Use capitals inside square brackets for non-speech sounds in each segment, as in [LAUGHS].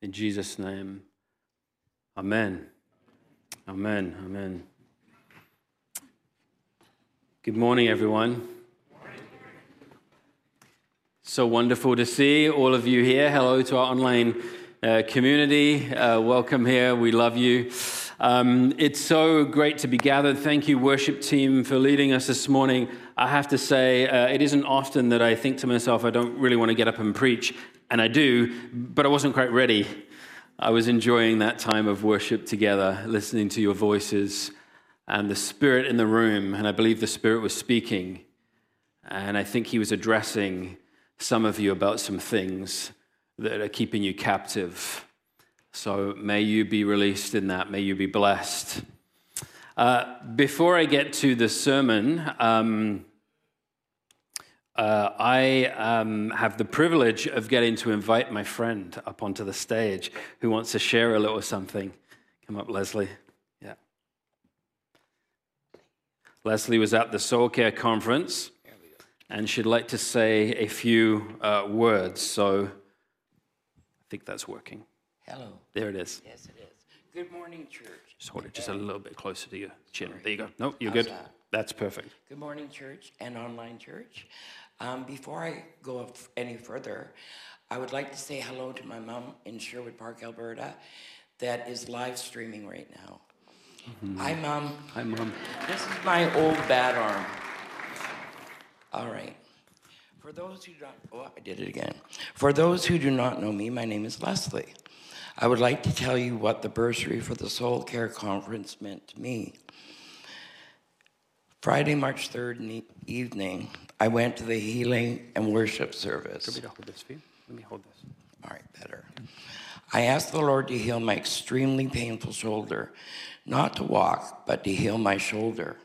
In Jesus' name, Amen. Amen. Amen. Good morning, everyone. So wonderful to see all of you here. Hello to our online uh, community. Uh, welcome here. We love you. Um, it's so great to be gathered. Thank you, worship team, for leading us this morning. I have to say, uh, it isn't often that I think to myself, I don't really want to get up and preach, and I do, but I wasn't quite ready. I was enjoying that time of worship together, listening to your voices and the Spirit in the room, and I believe the Spirit was speaking. And I think He was addressing some of you about some things that are keeping you captive. So may you be released in that. May you be blessed. Uh, before I get to the sermon, um, uh, I um, have the privilege of getting to invite my friend up onto the stage who wants to share a little something. Come up, Leslie. Yeah. Leslie was at the Soul Care Conference and she'd like to say a few uh, words. So I think that's working. Hello. There it is. Yes, it is. Good morning, church. Just hold it just a little bit closer to your chin. There you go. No, you're How's good. that? That's perfect. Good morning, church and online church. Um, before I go any further, I would like to say hello to my mom in Sherwood Park, Alberta, that is live streaming right now. Hi, mom. Hi, Mom. This is my old bad arm. All right. For those who don't, oh, I did it again. For those who do not know me, my name is Leslie. I would like to tell you what the bursary for the Soul Care Conference meant to me. Friday, March 3rd in the evening, I went to the healing and worship service. Want me to hold this for you? Let me hold this. All right, better. I asked the Lord to heal my extremely painful shoulder, not to walk, but to heal my shoulder.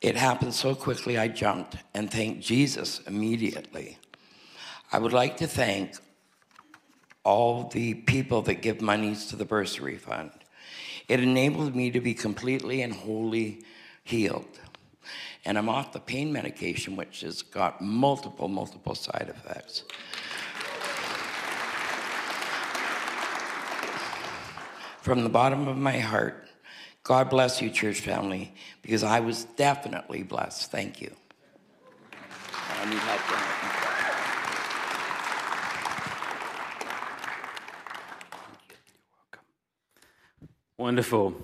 It happened so quickly, I jumped and thanked Jesus immediately. I would like to thank all the people that give monies to the bursary fund. It enabled me to be completely and wholly healed. And I'm off the pain medication, which has got multiple, multiple side effects. From the bottom of my heart, God bless you, church family, because I was definitely blessed. Thank you. I need help. Wonderful.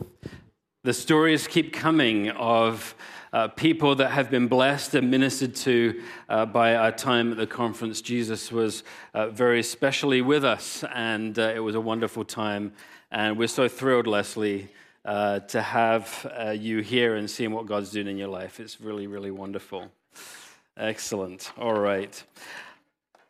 The stories keep coming of uh, people that have been blessed and ministered to uh, by our time at the conference. Jesus was uh, very specially with us, and uh, it was a wonderful time. And we're so thrilled, Leslie, uh, to have uh, you here and seeing what God's doing in your life. It's really, really wonderful. Excellent. All right.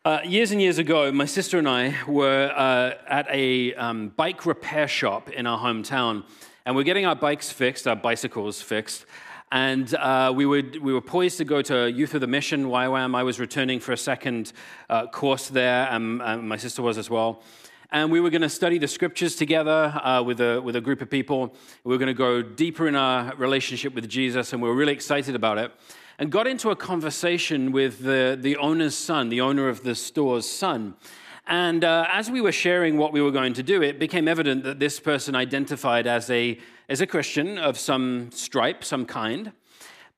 Uh, years and years ago, my sister and I were uh, at a um, bike repair shop in our hometown, and we're getting our bikes fixed, our bicycles fixed. And uh, we, would, we were poised to go to Youth With A Mission, YWAM. I was returning for a second uh, course there, and, and my sister was as well. And we were going to study the scriptures together uh, with, a, with a group of people. We were going to go deeper in our relationship with Jesus, and we were really excited about it and got into a conversation with the, the owner's son, the owner of the store's son. And uh, as we were sharing what we were going to do, it became evident that this person identified as a, as a Christian of some stripe, some kind.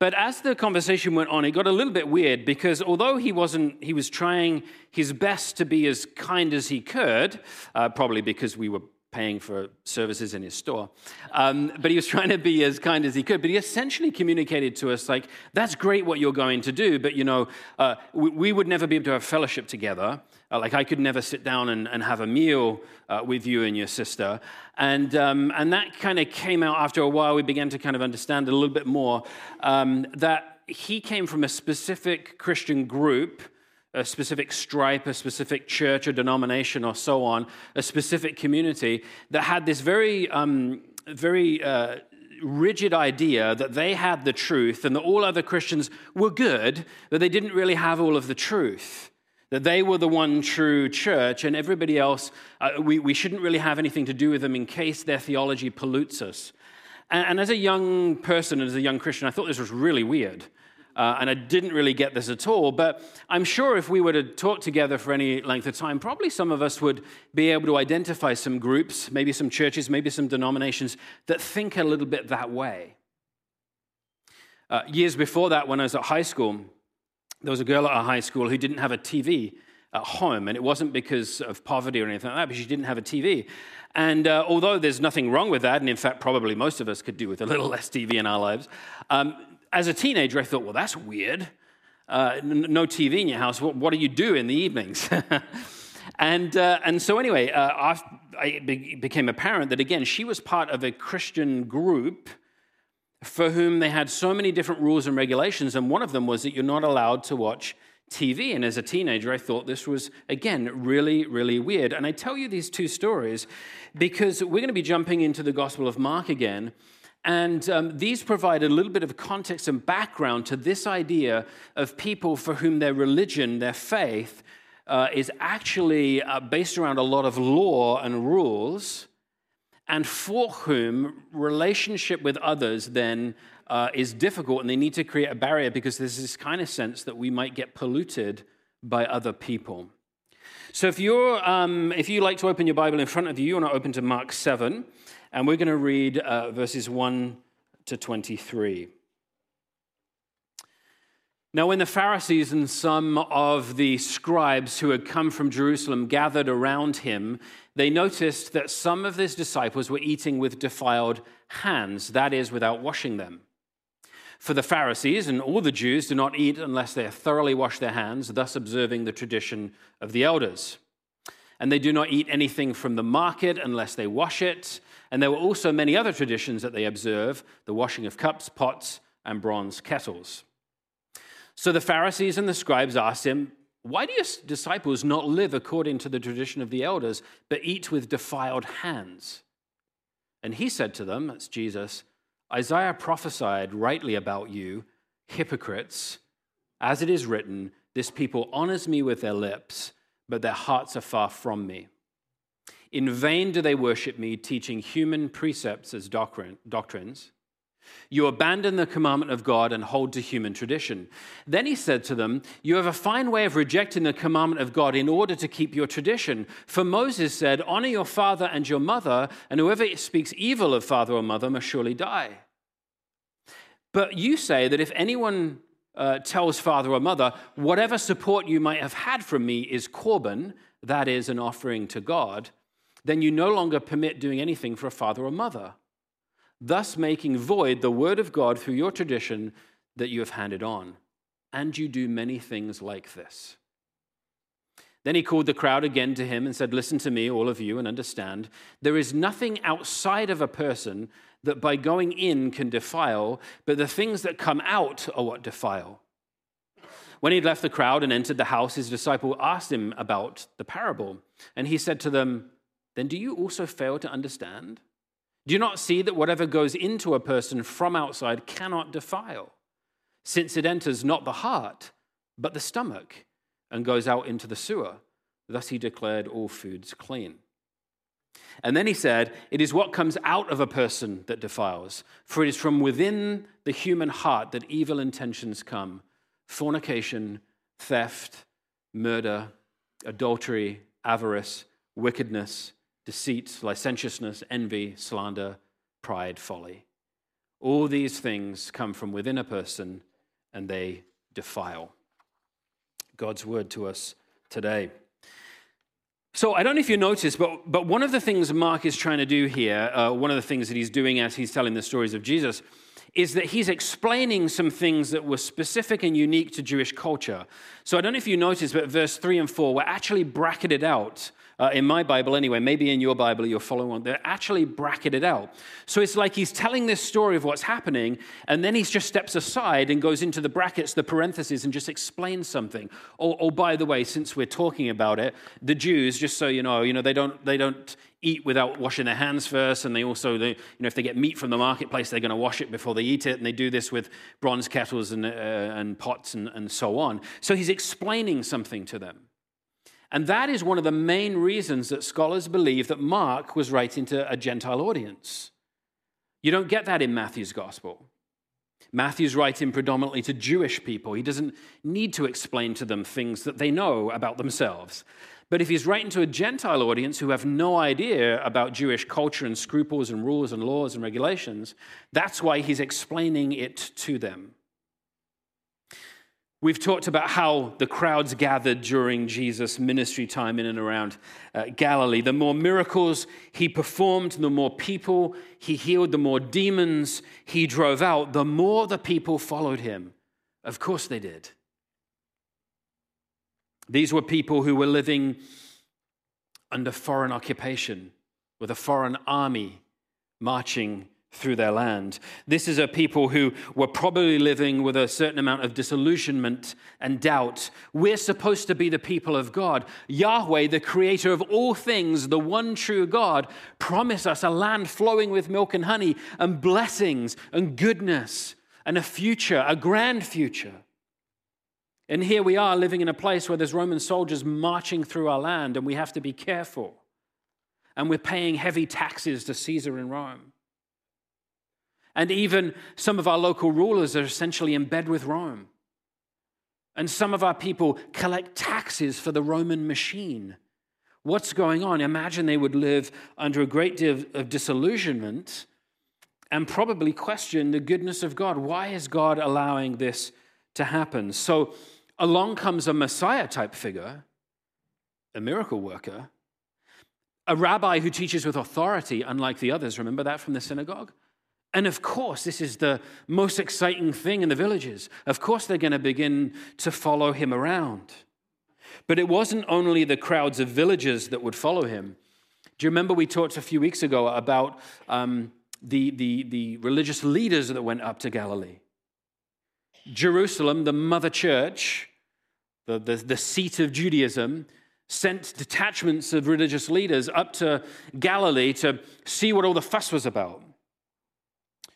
But as the conversation went on, it got a little bit weird because although he wasn't, he was trying his best to be as kind as he could, uh, probably because we were paying for services in his store. Um, but he was trying to be as kind as he could. But he essentially communicated to us, like, that's great what you're going to do, but you know, uh, we, we, would never be able to have fellowship together. Uh, like, I could never sit down and, and have a meal uh, with you and your sister. And, um, and that kind of came out after a while. We began to kind of understand a little bit more um, that he came from a specific Christian group a specific stripe, a specific church or denomination or so on, a specific community that had this very, um, very uh, rigid idea that they had the truth and that all other Christians were good, that they didn't really have all of the truth. That they were the one true church, and everybody else, uh, we, we shouldn't really have anything to do with them in case their theology pollutes us. And, and as a young person, as a young Christian, I thought this was really weird. Uh, and I didn't really get this at all. But I'm sure if we were to talk together for any length of time, probably some of us would be able to identify some groups, maybe some churches, maybe some denominations that think a little bit that way. Uh, years before that, when I was at high school, there was a girl at our high school who didn't have a TV at home, and it wasn't because of poverty or anything like that, but she didn't have a TV. And uh, although there's nothing wrong with that, and in fact, probably most of us could do with a little [LAUGHS] less TV in our lives, um, as a teenager, I thought, well, that's weird. Uh, no TV in your house. What, what, do you do in the evenings? [LAUGHS] and, uh, and so, anyway, uh, it became apparent that, again, she was part of a Christian group for whom they had so many different rules and regulations. And one of them was that you're not allowed to watch TV. And as a teenager, I thought this was, again, really, really weird. And I tell you these two stories because we're going to be jumping into the Gospel of Mark again. And um, these provide a little bit of context and background to this idea of people for whom their religion, their faith, uh, is actually uh, based around a lot of law and rules, and for whom relationship with others then uh, is difficult, and they need to create a barrier because there's this kind of sense that we might get polluted by other people. So if you're, um, if you like to open your Bible in front of you, you want to open to Mark 7. And we're going to read uh, verses 1 to 23. Now, when the Pharisees and some of the scribes who had come from Jerusalem gathered around him, they noticed that some of his disciples were eating with defiled hands, that is, without washing them. For the Pharisees and all the Jews do not eat unless they thoroughly wash their hands, thus observing the tradition of the elders. And they do not eat anything from the market unless they wash it and there were also many other traditions that they observe the washing of cups, pots, and bronze kettles. So the Pharisees and the scribes asked him, Why do your disciples not live according to the tradition of the elders, but eat with defiled hands? And he said to them, That's Jesus, Isaiah prophesied rightly about you, hypocrites. As it is written, This people honors me with their lips, but their hearts are far from me. In vain do they worship me, teaching human precepts as doctrine, doctrines. You abandon the commandment of God and hold to human tradition. Then he said to them, You have a fine way of rejecting the commandment of God in order to keep your tradition. For Moses said, Honor your father and your mother, and whoever speaks evil of father or mother must surely die. But you say that if anyone uh, tells father or mother, Whatever support you might have had from me is korban, that is, an offering to God then you no longer permit doing anything for a father or mother, thus making void the word of God through your tradition that you have handed on. And you do many things like this. Then he called the crowd again to him and said, Listen to me, all of you, and understand. There is nothing outside of a person that by going in can defile, but the things that come out are what defile. When he'd left the crowd and entered the house, his disciple asked him about the parable. And he said to them, then do you also fail to understand? Do you not see that whatever goes into a person from outside cannot defile, since it enters not the heart, but the stomach, and goes out into the sewer? Thus he declared all foods clean. And then he said, It is what comes out of a person that defiles, for it is from within the human heart that evil intentions come fornication, theft, murder, adultery, avarice, wickedness deceit, licentiousness, envy, slander, pride, folly. All these things come from within a person and they defile. God's word to us today. So I don't know if you noticed, but, but one of the things Mark is trying to do here, uh, one of the things that he's doing as he's telling the stories of Jesus, is that he's explaining some things that were specific and unique to Jewish culture. So I don't know if you noticed, but verse 3 and 4 were actually bracketed out uh, in my Bible anyway, maybe in your Bible you're following on, they're actually bracketed out. So it's like he's telling this story of what's happening, and then he just steps aside and goes into the brackets, the parentheses, and just explains something. Oh, oh, by the way, since we're talking about it, the Jews, just so you know, you know, they don't, they don't eat without washing their hands first, and they also, they, you know, if they get meat from the marketplace, they're going to wash it before they eat it, and they do this with bronze kettles and, uh, and pots and, and so on. So he's explaining something to them. And that is one of the main reasons that scholars believe that Mark was writing to a Gentile audience. You don't get that in Matthew's gospel. Matthew's writing predominantly to Jewish people. He doesn't need to explain to them things that they know about themselves. But if he's writing to a Gentile audience who have no idea about Jewish culture and scruples and rules and laws and regulations, that's why he's explaining it to them. We've talked about how the crowds gathered during Jesus' ministry time in and around uh, Galilee. The more miracles he performed, the more people he healed, the more demons he drove out, the more the people followed him. Of course they did. These were people who were living under foreign occupation with a foreign army marching through their land. This is a people who were probably living with a certain amount of disillusionment and doubt. We're supposed to be the people of God. Yahweh, the creator of all things, the one true God, promised us a land flowing with milk and honey and blessings and goodness and a future, a grand future. And here we are living in a place where there's Roman soldiers marching through our land, and we have to be careful. And we're paying heavy taxes to Caesar in Rome. And even some of our local rulers are essentially in bed with Rome. And some of our people collect taxes for the Roman machine. What's going on? Imagine they would live under a great deal of disillusionment and probably question the goodness of God. Why is God allowing this to happen? So along comes a Messiah type figure, a miracle worker, a rabbi who teaches with authority, unlike the others. Remember that from the synagogue? And of course, this is the most exciting thing in the villages. Of course, they're going to begin to follow him around. But it wasn't only the crowds of villagers that would follow him. Do you remember we talked a few weeks ago about um, the, the, the religious leaders that went up to Galilee? Jerusalem, the mother church, the, the, the seat of Judaism, sent detachments of religious leaders up to Galilee to see what all the fuss was about.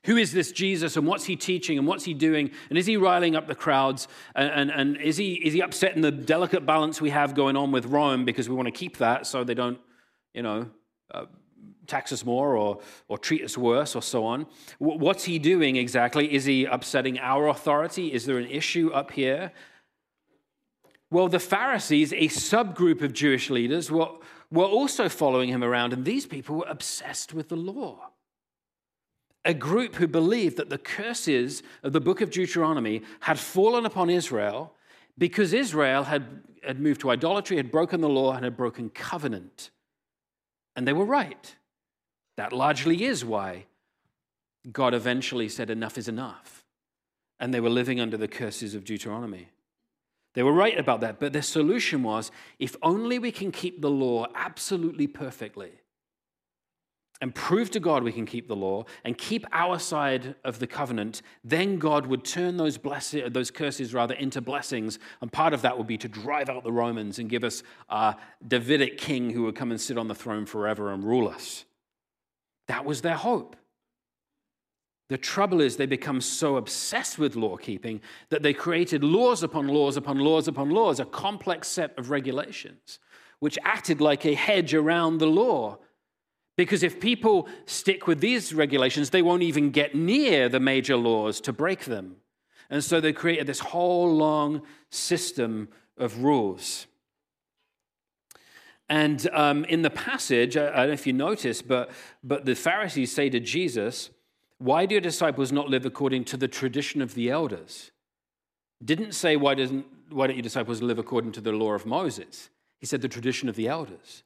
Who is this Jesus and what's he teaching and what's he doing? And is he riling up the crowds? And, and, and is, he, is he upsetting the delicate balance we have going on with Rome because we want to keep that so they don't, you know, uh, tax us more or, or treat us worse or so on? What's he doing exactly? Is he upsetting our authority? Is there an issue up here? Well, the Pharisees, a subgroup of Jewish leaders, were, were also following him around, and these people were obsessed with the law a group who believed that the curses of the book of Deuteronomy had fallen upon Israel because Israel had, had moved to idolatry, had broken the law, and had broken covenant. And they were right. That largely is why God eventually said, Enough is enough. And they were living under the curses of Deuteronomy. They were right about that, but their solution was if only we can keep the law absolutely perfectly, and prove to God we can keep the law and keep our side of the covenant, then God would turn those, blessings, those curses rather into blessings. And part of that would be to drive out the Romans and give us a Davidic king who would come and sit on the throne forever and rule us. That was their hope. The trouble is, they become so obsessed with law keeping that they created laws upon laws upon laws upon laws, a complex set of regulations, which acted like a hedge around the law because if people stick with these regulations, they won't even get near the major laws to break them. And so they created this whole long system of rules. And um, in the passage, I, I don't know if you notice, but, but the Pharisees say to Jesus, Why do your disciples not live according to the tradition of the elders? Didn't say, Why, doesn't, why don't your disciples live according to the law of Moses? He said, The tradition of the elders.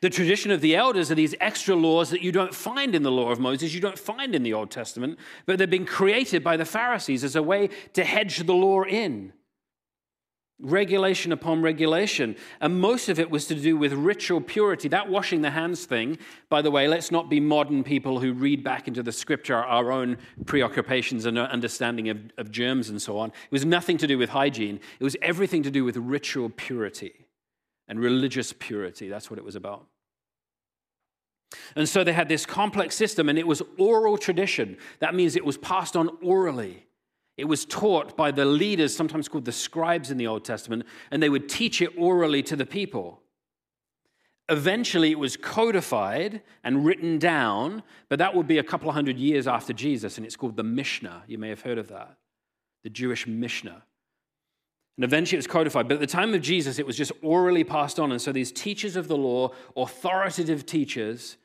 The tradition of the elders are these extra laws that you don't find in the law of Moses, you don't find in the Old Testament, but they've been created by the Pharisees as a way to hedge the law in. Regulation upon regulation. And most of it was to do with ritual purity. That washing the hands thing, by the way, let's not be modern people who read back into the scripture our own preoccupations and understanding of, of germs and so on. It was nothing to do with hygiene, it was everything to do with ritual purity and religious purity. That's what it was about. And so they had this complex system, and it was oral tradition. That means it was passed on orally. It was taught by the leaders, sometimes called the scribes in the Old Testament, and they would teach it orally to the people. Eventually, it was codified and written down, but that would be a couple of hundred years after Jesus, and it's called the Mishnah. You may have heard of that, the Jewish Mishnah. And eventually it was codified. But at the time of Jesus, it was just orally passed on. And so these teachers of the law, authoritative teachers,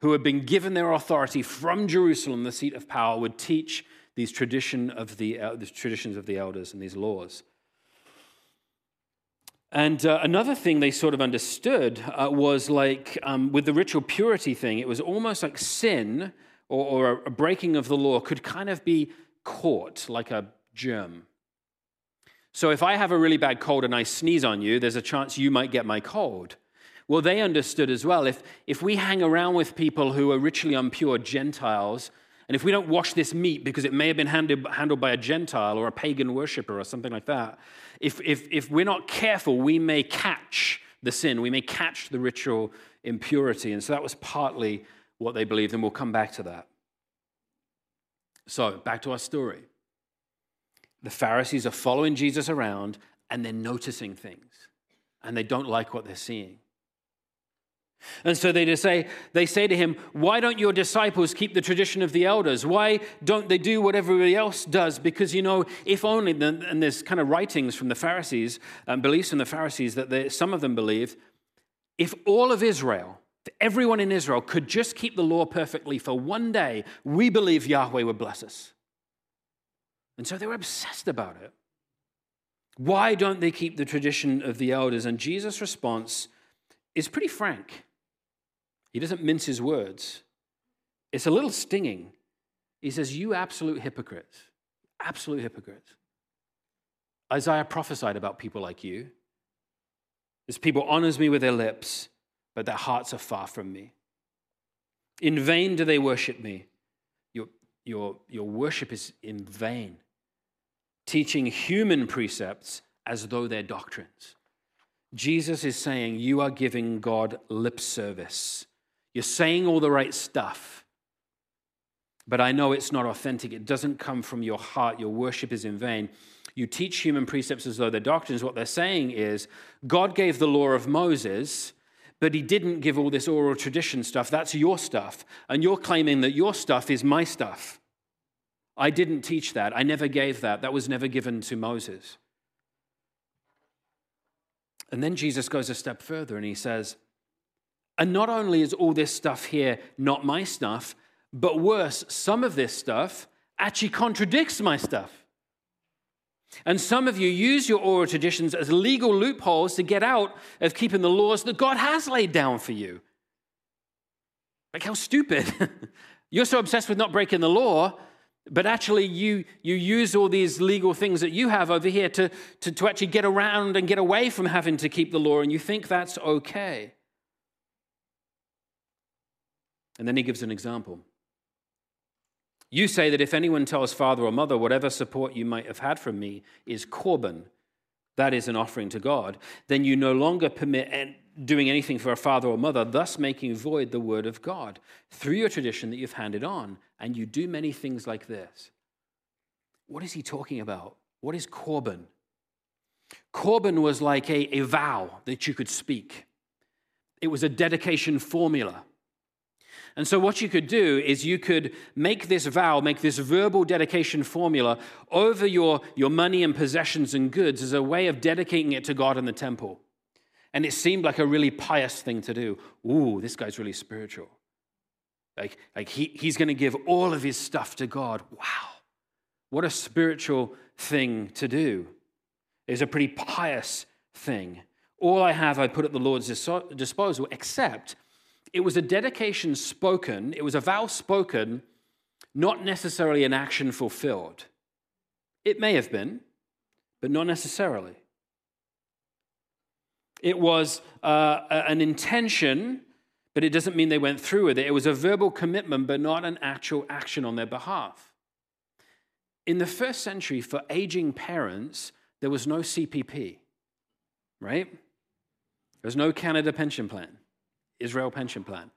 who had been given their authority from Jerusalem, the seat of power, would teach these tradition of the, uh, the traditions of the elders and these laws. And uh, another thing they sort of understood uh, was like um, with the ritual purity thing, it was almost like sin or, or a breaking of the law could kind of be caught like a germ. So if I have a really bad cold and I sneeze on you, there's a chance you might get my cold. Well, they understood as well. If, if we hang around with people who are ritually impure Gentiles, and if we don't wash this meat because it may have been handled, handled by a Gentile or a pagan worshiper or something like that, if, if, if we're not careful, we may catch the sin, we may catch the ritual impurity. And so that was partly what they believed, and we'll come back to that. So, back to our story. The Pharisees are following Jesus around and they're noticing things, and they don't like what they're seeing. And so they just say, they say to him, Why don't your disciples keep the tradition of the elders? Why don't they do what everybody else does? Because, you know, if only, and there's kind of writings from the Pharisees, um, beliefs from the Pharisees that they, some of them believe, if all of Israel, everyone in Israel could just keep the law perfectly for one day, we believe Yahweh would bless us. And so they were obsessed about it. Why don't they keep the tradition of the elders? And Jesus' response is pretty frank. He doesn't mince his words. It's a little stinging. He says, You absolute hypocrites, absolute hypocrites. Isaiah prophesied about people like you. This people honors me with their lips, but their hearts are far from me. In vain do they worship me. Your, your, your worship is in vain, teaching human precepts as though they're doctrines. Jesus is saying, You are giving God lip service. You're saying all the right stuff, but I know it's not authentic. It doesn't come from your heart. Your worship is in vain. You teach human precepts as though they're doctrines. What they're saying is God gave the law of Moses, but he didn't give all this oral tradition stuff. That's your stuff. And you're claiming that your stuff is my stuff. I didn't teach that. I never gave that. That was never given to Moses. And then Jesus goes a step further and he says, and not only is all this stuff here not my stuff, but worse, some of this stuff actually contradicts my stuff. And some of you use your oral traditions as legal loopholes to get out of keeping the laws that God has laid down for you. Like, how stupid. [LAUGHS] You're so obsessed with not breaking the law, but actually you, you use all these legal things that you have over here to, to, to actually get around and get away from having to keep the law, and you think that's okay. And then he gives an example. You say that if anyone tells father or mother, whatever support you might have had from me is korban, that is an offering to God, then you no longer permit doing anything for a father or mother, thus making void the word of God through your tradition that you've handed on. And you do many things like this. What is he talking about? What is korban? Korban was like a, a vow that you could speak, it was a dedication formula. And so, what you could do is you could make this vow, make this verbal dedication formula over your, your money and possessions and goods as a way of dedicating it to God in the temple. And it seemed like a really pious thing to do. Ooh, this guy's really spiritual. Like, like he, he's going to give all of his stuff to God. Wow. What a spiritual thing to do. It's a pretty pious thing. All I have, I put at the Lord's disposal, except it was a dedication spoken, it was a vow spoken, not necessarily an action fulfilled. It may have been, but not necessarily. It was uh, an intention, but it doesn't mean they went through with it. It was a verbal commitment, but not an actual action on their behalf. In the first century, for aging parents, there was no CPP, right? There was no Canada pension plan. Israel Pension Plan.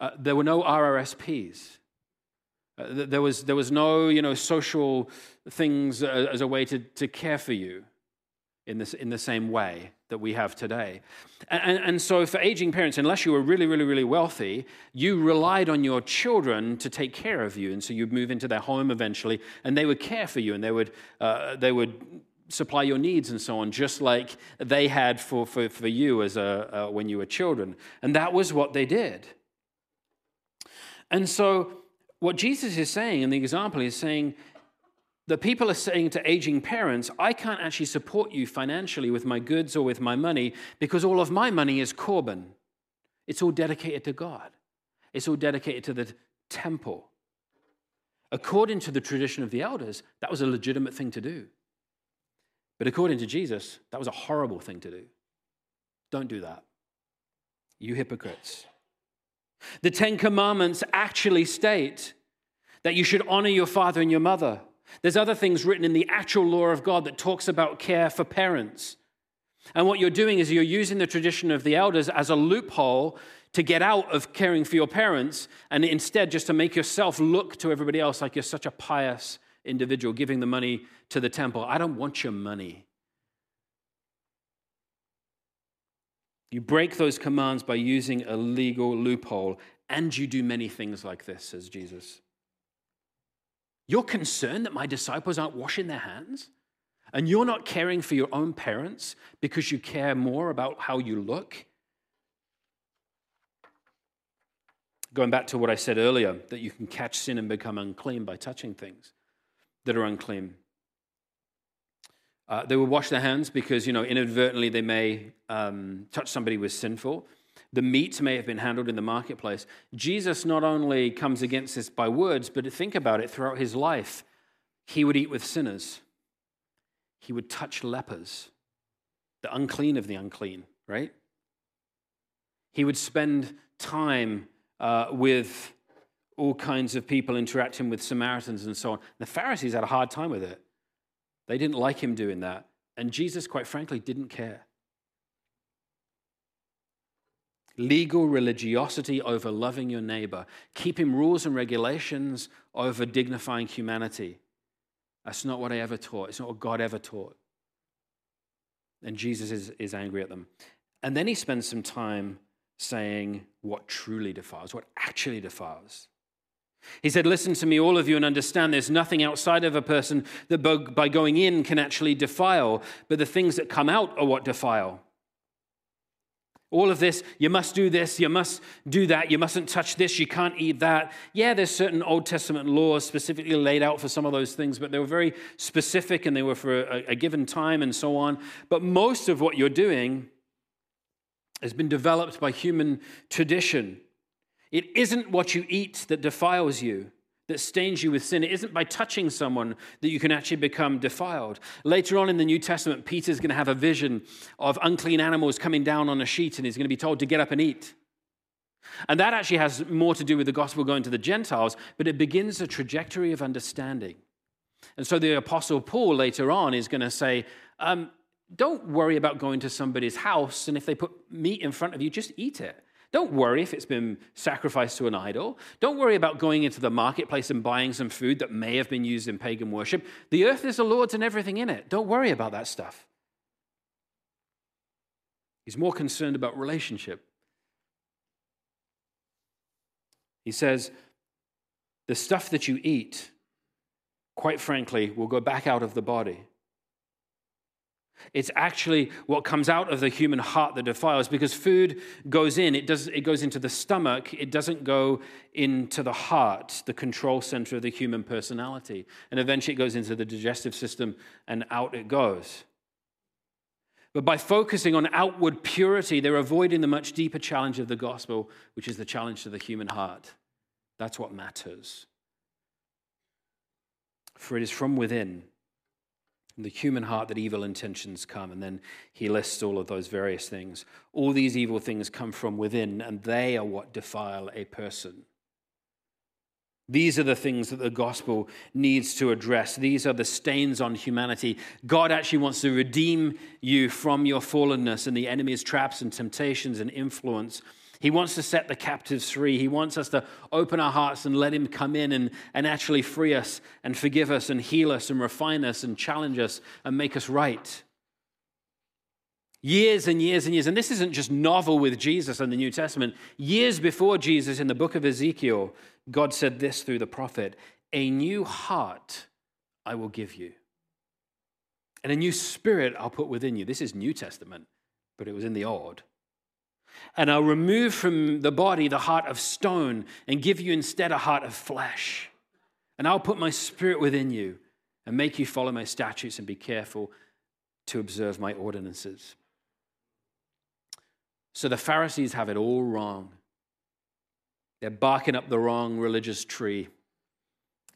Uh, there were no RRSPs. Uh, there, was, there was no you know, social things uh, as a way to, to care for you. In, this, in the same way that we have today. And, and, so, for aging parents, unless you were really, really, really wealthy, you relied on your children to take care of you. And so you'd move into their home eventually, and they would care for you, and they would, uh, they would supply your needs and so on, just like they had for, for, for you as a, uh, when you were children. And that was what they did. And so, what Jesus is saying in the example is saying, the people are saying to aging parents, I can't actually support you financially with my goods or with my money because all of my money is Corban. It's all dedicated to God, it's all dedicated to the temple. According to the tradition of the elders, that was a legitimate thing to do. But according to Jesus, that was a horrible thing to do. Don't do that. You hypocrites. The Ten Commandments actually state that you should honor your father and your mother. There's other things written in the actual law of God that talks about care for parents. And what you're doing is you're using the tradition of the elders as a loophole to get out of caring for your parents and instead just to make yourself look to everybody else like you're such a pious individual giving the money to the temple. I don't want your money. You break those commands by using a legal loophole, and you do many things like this, says Jesus. You're concerned that my disciples aren't washing their hands? And you're not caring for your own parents because you care more about how you look? Going back to what I said earlier, that you can catch sin and become unclean by touching things that are unclean. Uh, they will wash their hands because, you know, inadvertently they may um, touch somebody who is sinful. The meat may have been handled in the marketplace. Jesus not only comes against this by words, but think about it throughout his life. He would eat with sinners, he would touch lepers, the unclean of the unclean, right? He would spend time uh, with all kinds of people interacting with Samaritans and so on. The Pharisees had a hard time with it. They didn't like him doing that. And Jesus, quite frankly, didn't care. Legal religiosity over loving your neighbor, keeping rules and regulations over dignifying humanity. That's not what I ever taught. It's not what God ever taught. And Jesus is, is angry at them. And then he spends some time saying what truly defiles, what actually defiles. He said, Listen to me, all of you, and understand there's nothing outside of a person that by going in can actually defile, but the things that come out are what defile. All of this, you must do this, you must do that, you mustn't touch this, you can't eat that. Yeah, there's certain Old Testament laws specifically laid out for some of those things, but they were very specific and they were for a, a given time and so on. But most of what you're doing has been developed by human tradition. It isn't what you eat that defiles you, that stains you with sin. It isn't by touching someone that you can actually become defiled. Later on in the New Testament, Peter's going to have a vision of unclean animals coming down on a sheet, and he's going to be told to get up and eat. And that actually has more to do with the gospel going to the Gentiles, but it begins a trajectory of understanding. And so the Apostle Paul later on is going to say, um, Don't worry about going to somebody's house, and if they put meat in front of you, just eat it. Don't worry if it's been sacrificed to an idol. Don't worry about going into the marketplace and buying some food that may have been used in pagan worship. The earth is the Lord's and everything in it. Don't worry about that stuff. He's more concerned about relationship. He says, the stuff that you eat, quite frankly, will go back out of the body. It's actually what comes out of the human heart that defiles because food goes in, it, does, it goes into the stomach, it doesn't go into the heart, the control center of the human personality. And eventually it goes into the digestive system and out it goes. But by focusing on outward purity, they're avoiding the much deeper challenge of the gospel, which is the challenge to the human heart. That's what matters. For it is from within the human heart that evil intentions come. And then he lists all of those various things. All these evil things come from within, and they are what defile a person. These are the things that the gospel needs to address. These are the stains on humanity. God actually wants to redeem you from your fallenness and the enemy's traps and temptations and influence. He wants to set the captives free. He wants us to open our hearts and let Him come in and, and actually free us and forgive us and heal us and refine us and challenge us and make us right. Years and years and years, and this isn't just novel with Jesus in the New Testament. Years before Jesus, in the book of Ezekiel, God said this through the prophet A new heart I will give you, and a new spirit I'll put within you. This is New Testament, but it was in the Old. And I'll remove from the body the heart of stone and give you instead a heart of flesh. And I'll put my spirit within you and make you follow my statutes and be careful to observe my ordinances. So the Pharisees have it all wrong. They're barking up the wrong religious tree.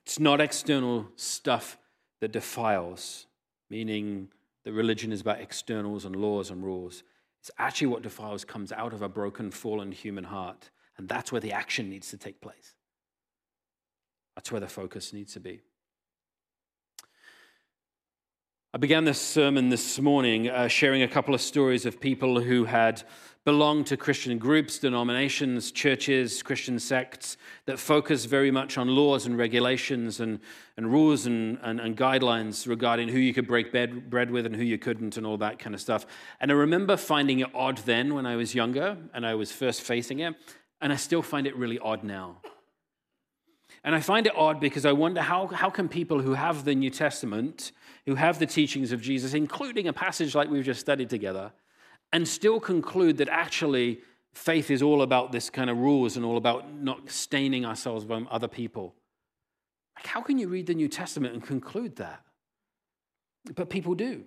It's not external stuff that defiles, meaning that religion is about externals and laws and rules. It's actually what defiles comes out of a broken, fallen human heart. And that's where the action needs to take place. That's where the focus needs to be. I began this sermon this morning uh, sharing a couple of stories of people who had belonged to Christian groups, denominations, churches, Christian sects that focus very much on laws and regulations and, and rules and, and, and guidelines regarding who you could break bed, bread with and who you couldn't and all that kind of stuff. And I remember finding it odd then when I was younger and I was first facing it, and I still find it really odd now. And I find it odd because I wonder how, how can people who have the New Testament, who have the teachings of Jesus, including a passage like we've just studied together, and still conclude that actually faith is all about this kind of rules and all about not staining ourselves by other people. Like, how can you read the New Testament and conclude that? But people do.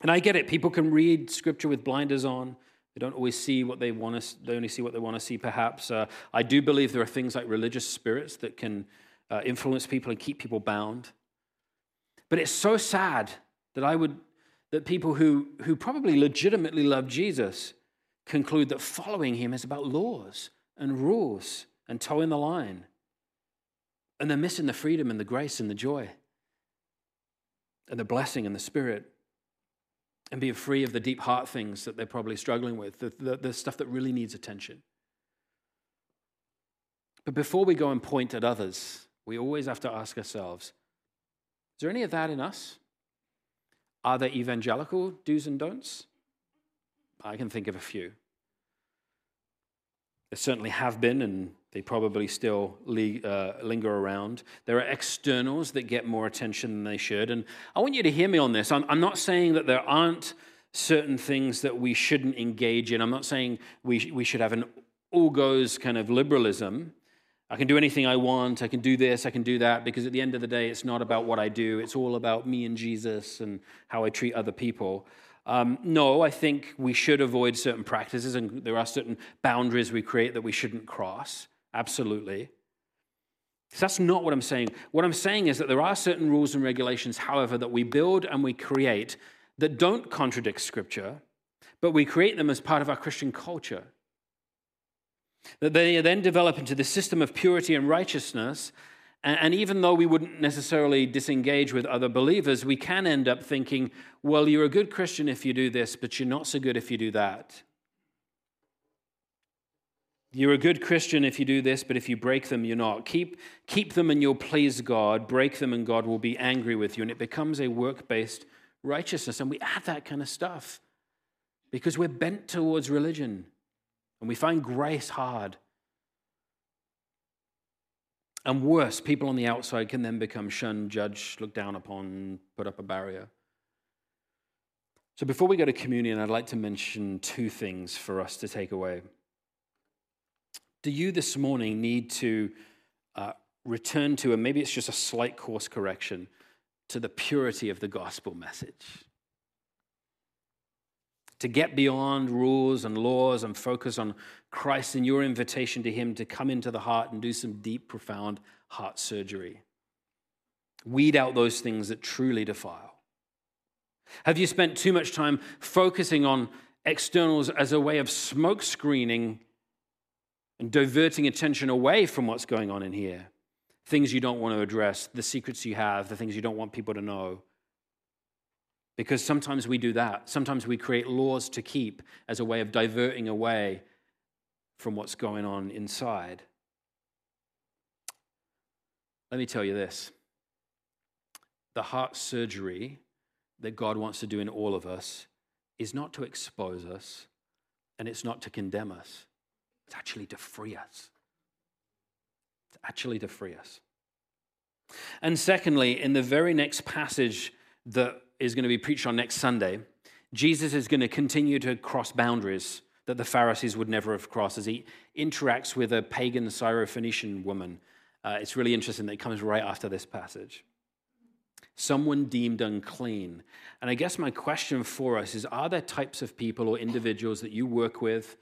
And I get it. People can read scripture with blinders on. They don't always see what they want to, they only see what they want to see, perhaps. Uh, I do believe there are things like religious spirits that can uh, influence people and keep people bound. But it's so sad that I would that people who, who probably legitimately love Jesus conclude that following him is about laws and rules and toeing the line. And they're missing the freedom and the grace and the joy and the blessing and the spirit and being free of the deep heart things that they're probably struggling with, the, the, the stuff that really needs attention. But before we go and point at others, we always have to ask ourselves is there any of that in us? Are there evangelical do's and don'ts? I can think of a few. There certainly have been, and they probably still uh, linger around. There are externals that get more attention than they should. And I want you to hear me on this. I'm, not saying that there aren't certain things that we shouldn't engage in. I'm not saying we, we should have an all goes kind of liberalism. I can do anything I want. I can do this. I can do that. Because at the end of the day, it's not about what I do. It's all about me and Jesus and how I treat other people. Um, no, I think we should avoid certain practices, and there are certain boundaries we create that we shouldn't cross. Absolutely. that's not what I'm saying. What I'm saying is that there are certain rules and regulations, however, that we build and we create that don't contradict Scripture, but we create them as part of our Christian culture. That they then develop into the system of purity and righteousness. And even though we wouldn't necessarily disengage with other believers, we can end up thinking, well, you're a good Christian if you do this, but you're not so good if you do that. You're a good Christian if you do this, but if you break them, you're not. Keep, keep them and you'll please God. Break them and God will be angry with you. And it becomes a work based righteousness. And we add that kind of stuff because we're bent towards religion. And we find grace hard. And worse, people on the outside can then become shunned, judged, looked down upon, put up a barrier. So before we go to communion, I'd like to mention two things for us to take away. Do you this morning need to uh, return to, and maybe it's just a slight course correction, to the purity of the gospel message? To get beyond rules and laws and focus on Christ and your invitation to Him to come into the heart and do some deep, profound heart surgery. Weed out those things that truly defile. Have you spent too much time focusing on externals as a way of smoke screening and diverting attention away from what's going on in here? Things you don't want to address, the secrets you have, the things you don't want people to know. Because sometimes we do that. Sometimes we create laws to keep as a way of diverting away from what's going on inside. Let me tell you this the heart surgery that God wants to do in all of us is not to expose us and it's not to condemn us, it's actually to free us. It's actually to free us. And secondly, in the very next passage that is going to be preached on next Sunday, Jesus is going to continue to cross boundaries that the Pharisees would never have crossed as he interacts with a pagan Syrophoenician woman. Uh, it's really interesting that it comes right after this passage. Someone deemed unclean. And I guess my question for us is Are there types of people or individuals that you work with,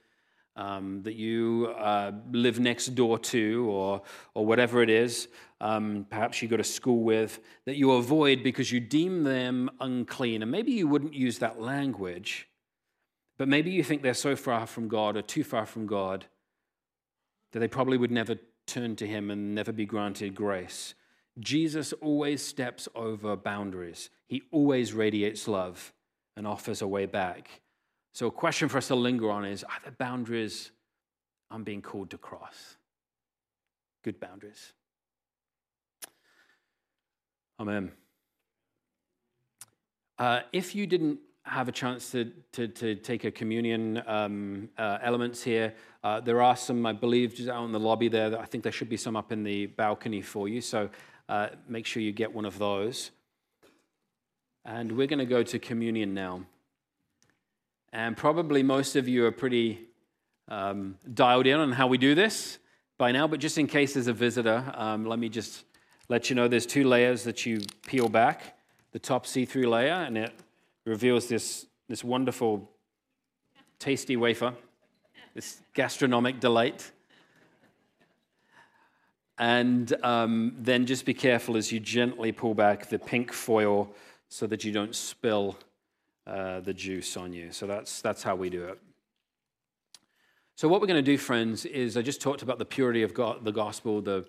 um, that you uh, live next door to, or, or whatever it is, um, perhaps you go to school with, that you avoid because you deem them unclean? And maybe you wouldn't use that language but maybe you think they're so far from God or too far from God that they probably would never turn to Him and never be granted grace. Jesus always steps over boundaries, He always radiates love and offers a way back. So, a question for us to linger on is are there boundaries I'm being called to cross? Good boundaries. Amen. Uh, if you didn't have a chance to, to, to take a communion um, uh, elements here. Uh, there are some, I believe, just out in the lobby there. I think there should be some up in the balcony for you. So uh, make sure you get one of those. And we're going to go to communion now. And probably most of you are pretty um, dialed in on how we do this by now, but just in case there's a visitor, um, let me just let you know there's two layers that you peel back the top see through layer, and it reveals this, this wonderful, tasty wafer, this gastronomic delight. And um, then just be careful as you gently pull back the pink foil so that you don't spill uh, the juice on you. So that's, that's how we do it. So, what we're going to do, friends, is I just talked about the purity of God, the gospel, the,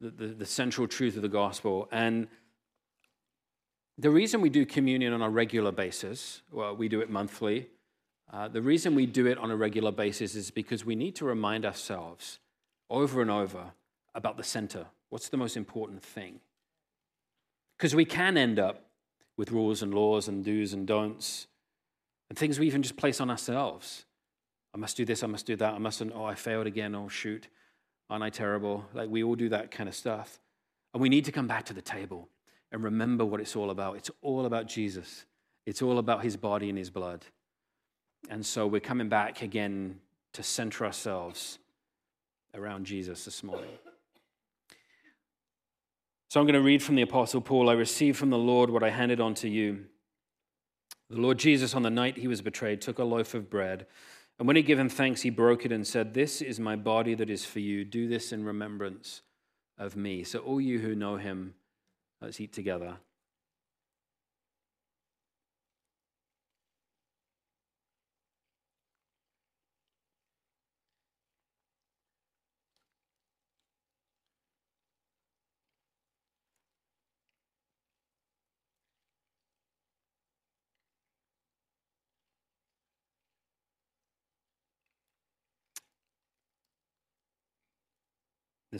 the, the central truth of the gospel. And the reason we do communion on a regular basis, well, we do it monthly, uh, the reason we do it on a regular basis is because we need to remind ourselves over and over about the center. What's the most important thing? Because we can end up with rules and laws and do's and don'ts and things we even just place on ourselves. I must do this, I must do that, I mustn't, oh, I failed again, oh, shoot, aren't I terrible? Like we all do that kind of stuff. And we need to come back to the table and remember what it's all about. It's all about Jesus, it's all about his body and his blood. And so we're coming back again to center ourselves around Jesus this morning. So I'm going to read from the Apostle Paul I received from the Lord what I handed on to you. The Lord Jesus, on the night he was betrayed, took a loaf of bread. And when he given thanks, he broke it and said, This is my body that is for you. Do this in remembrance of me. So, all you who know him, Let's eat together.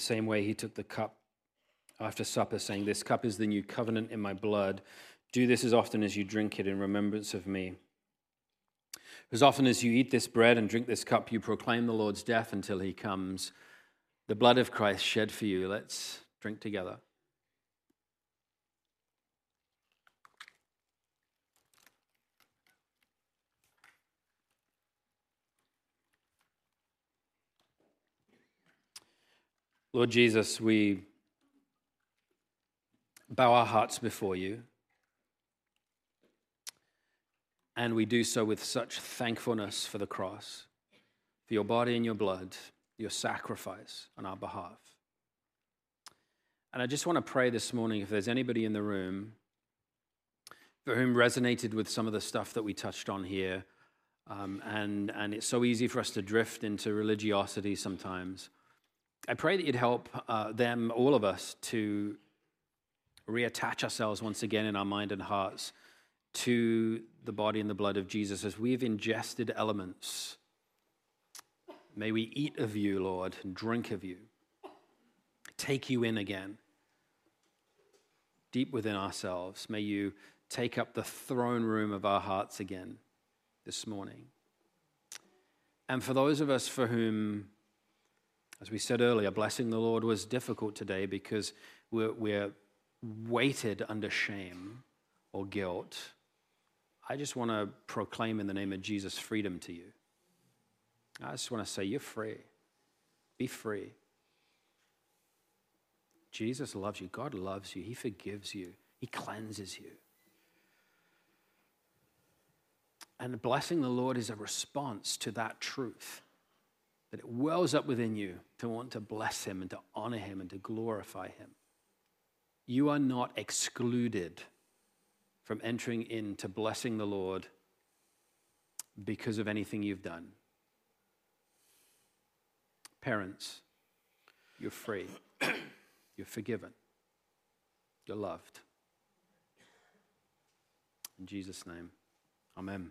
Same way he took the cup after supper, saying, This cup is the new covenant in my blood. Do this as often as you drink it in remembrance of me. As often as you eat this bread and drink this cup, you proclaim the Lord's death until he comes. The blood of Christ shed for you. Let's drink together. Lord Jesus, we bow our hearts before you. And we do so with such thankfulness for the cross, for your body and your blood, your sacrifice on our behalf. And I just want to pray this morning if there's anybody in the room for whom resonated with some of the stuff that we touched on here, um, and, and it's so easy for us to drift into religiosity sometimes. I pray that you'd help uh, them, all of us, to reattach ourselves once again in our mind and hearts to the body and the blood of Jesus as we've ingested elements. May we eat of you, Lord, and drink of you. Take you in again, deep within ourselves. May you take up the throne room of our hearts again. this morning. And for those of us for whom, as we said earlier, blessing the Lord was difficult today because we're, we're weighted under shame or guilt, I just want to proclaim in the name of Jesus freedom to you. I just want to say, you're free. Be free. Jesus loves you. God loves you. He forgives you. He cleanses you. And blessing the Lord is a response to that truth that it wells up within you to want to bless Him and to honor Him and to glorify Him. You are not excluded from entering into blessing the Lord because of anything you've done. Parents, you're free, [CLEARS THROAT] you're forgiven, you're loved. In Jesus' name, amen.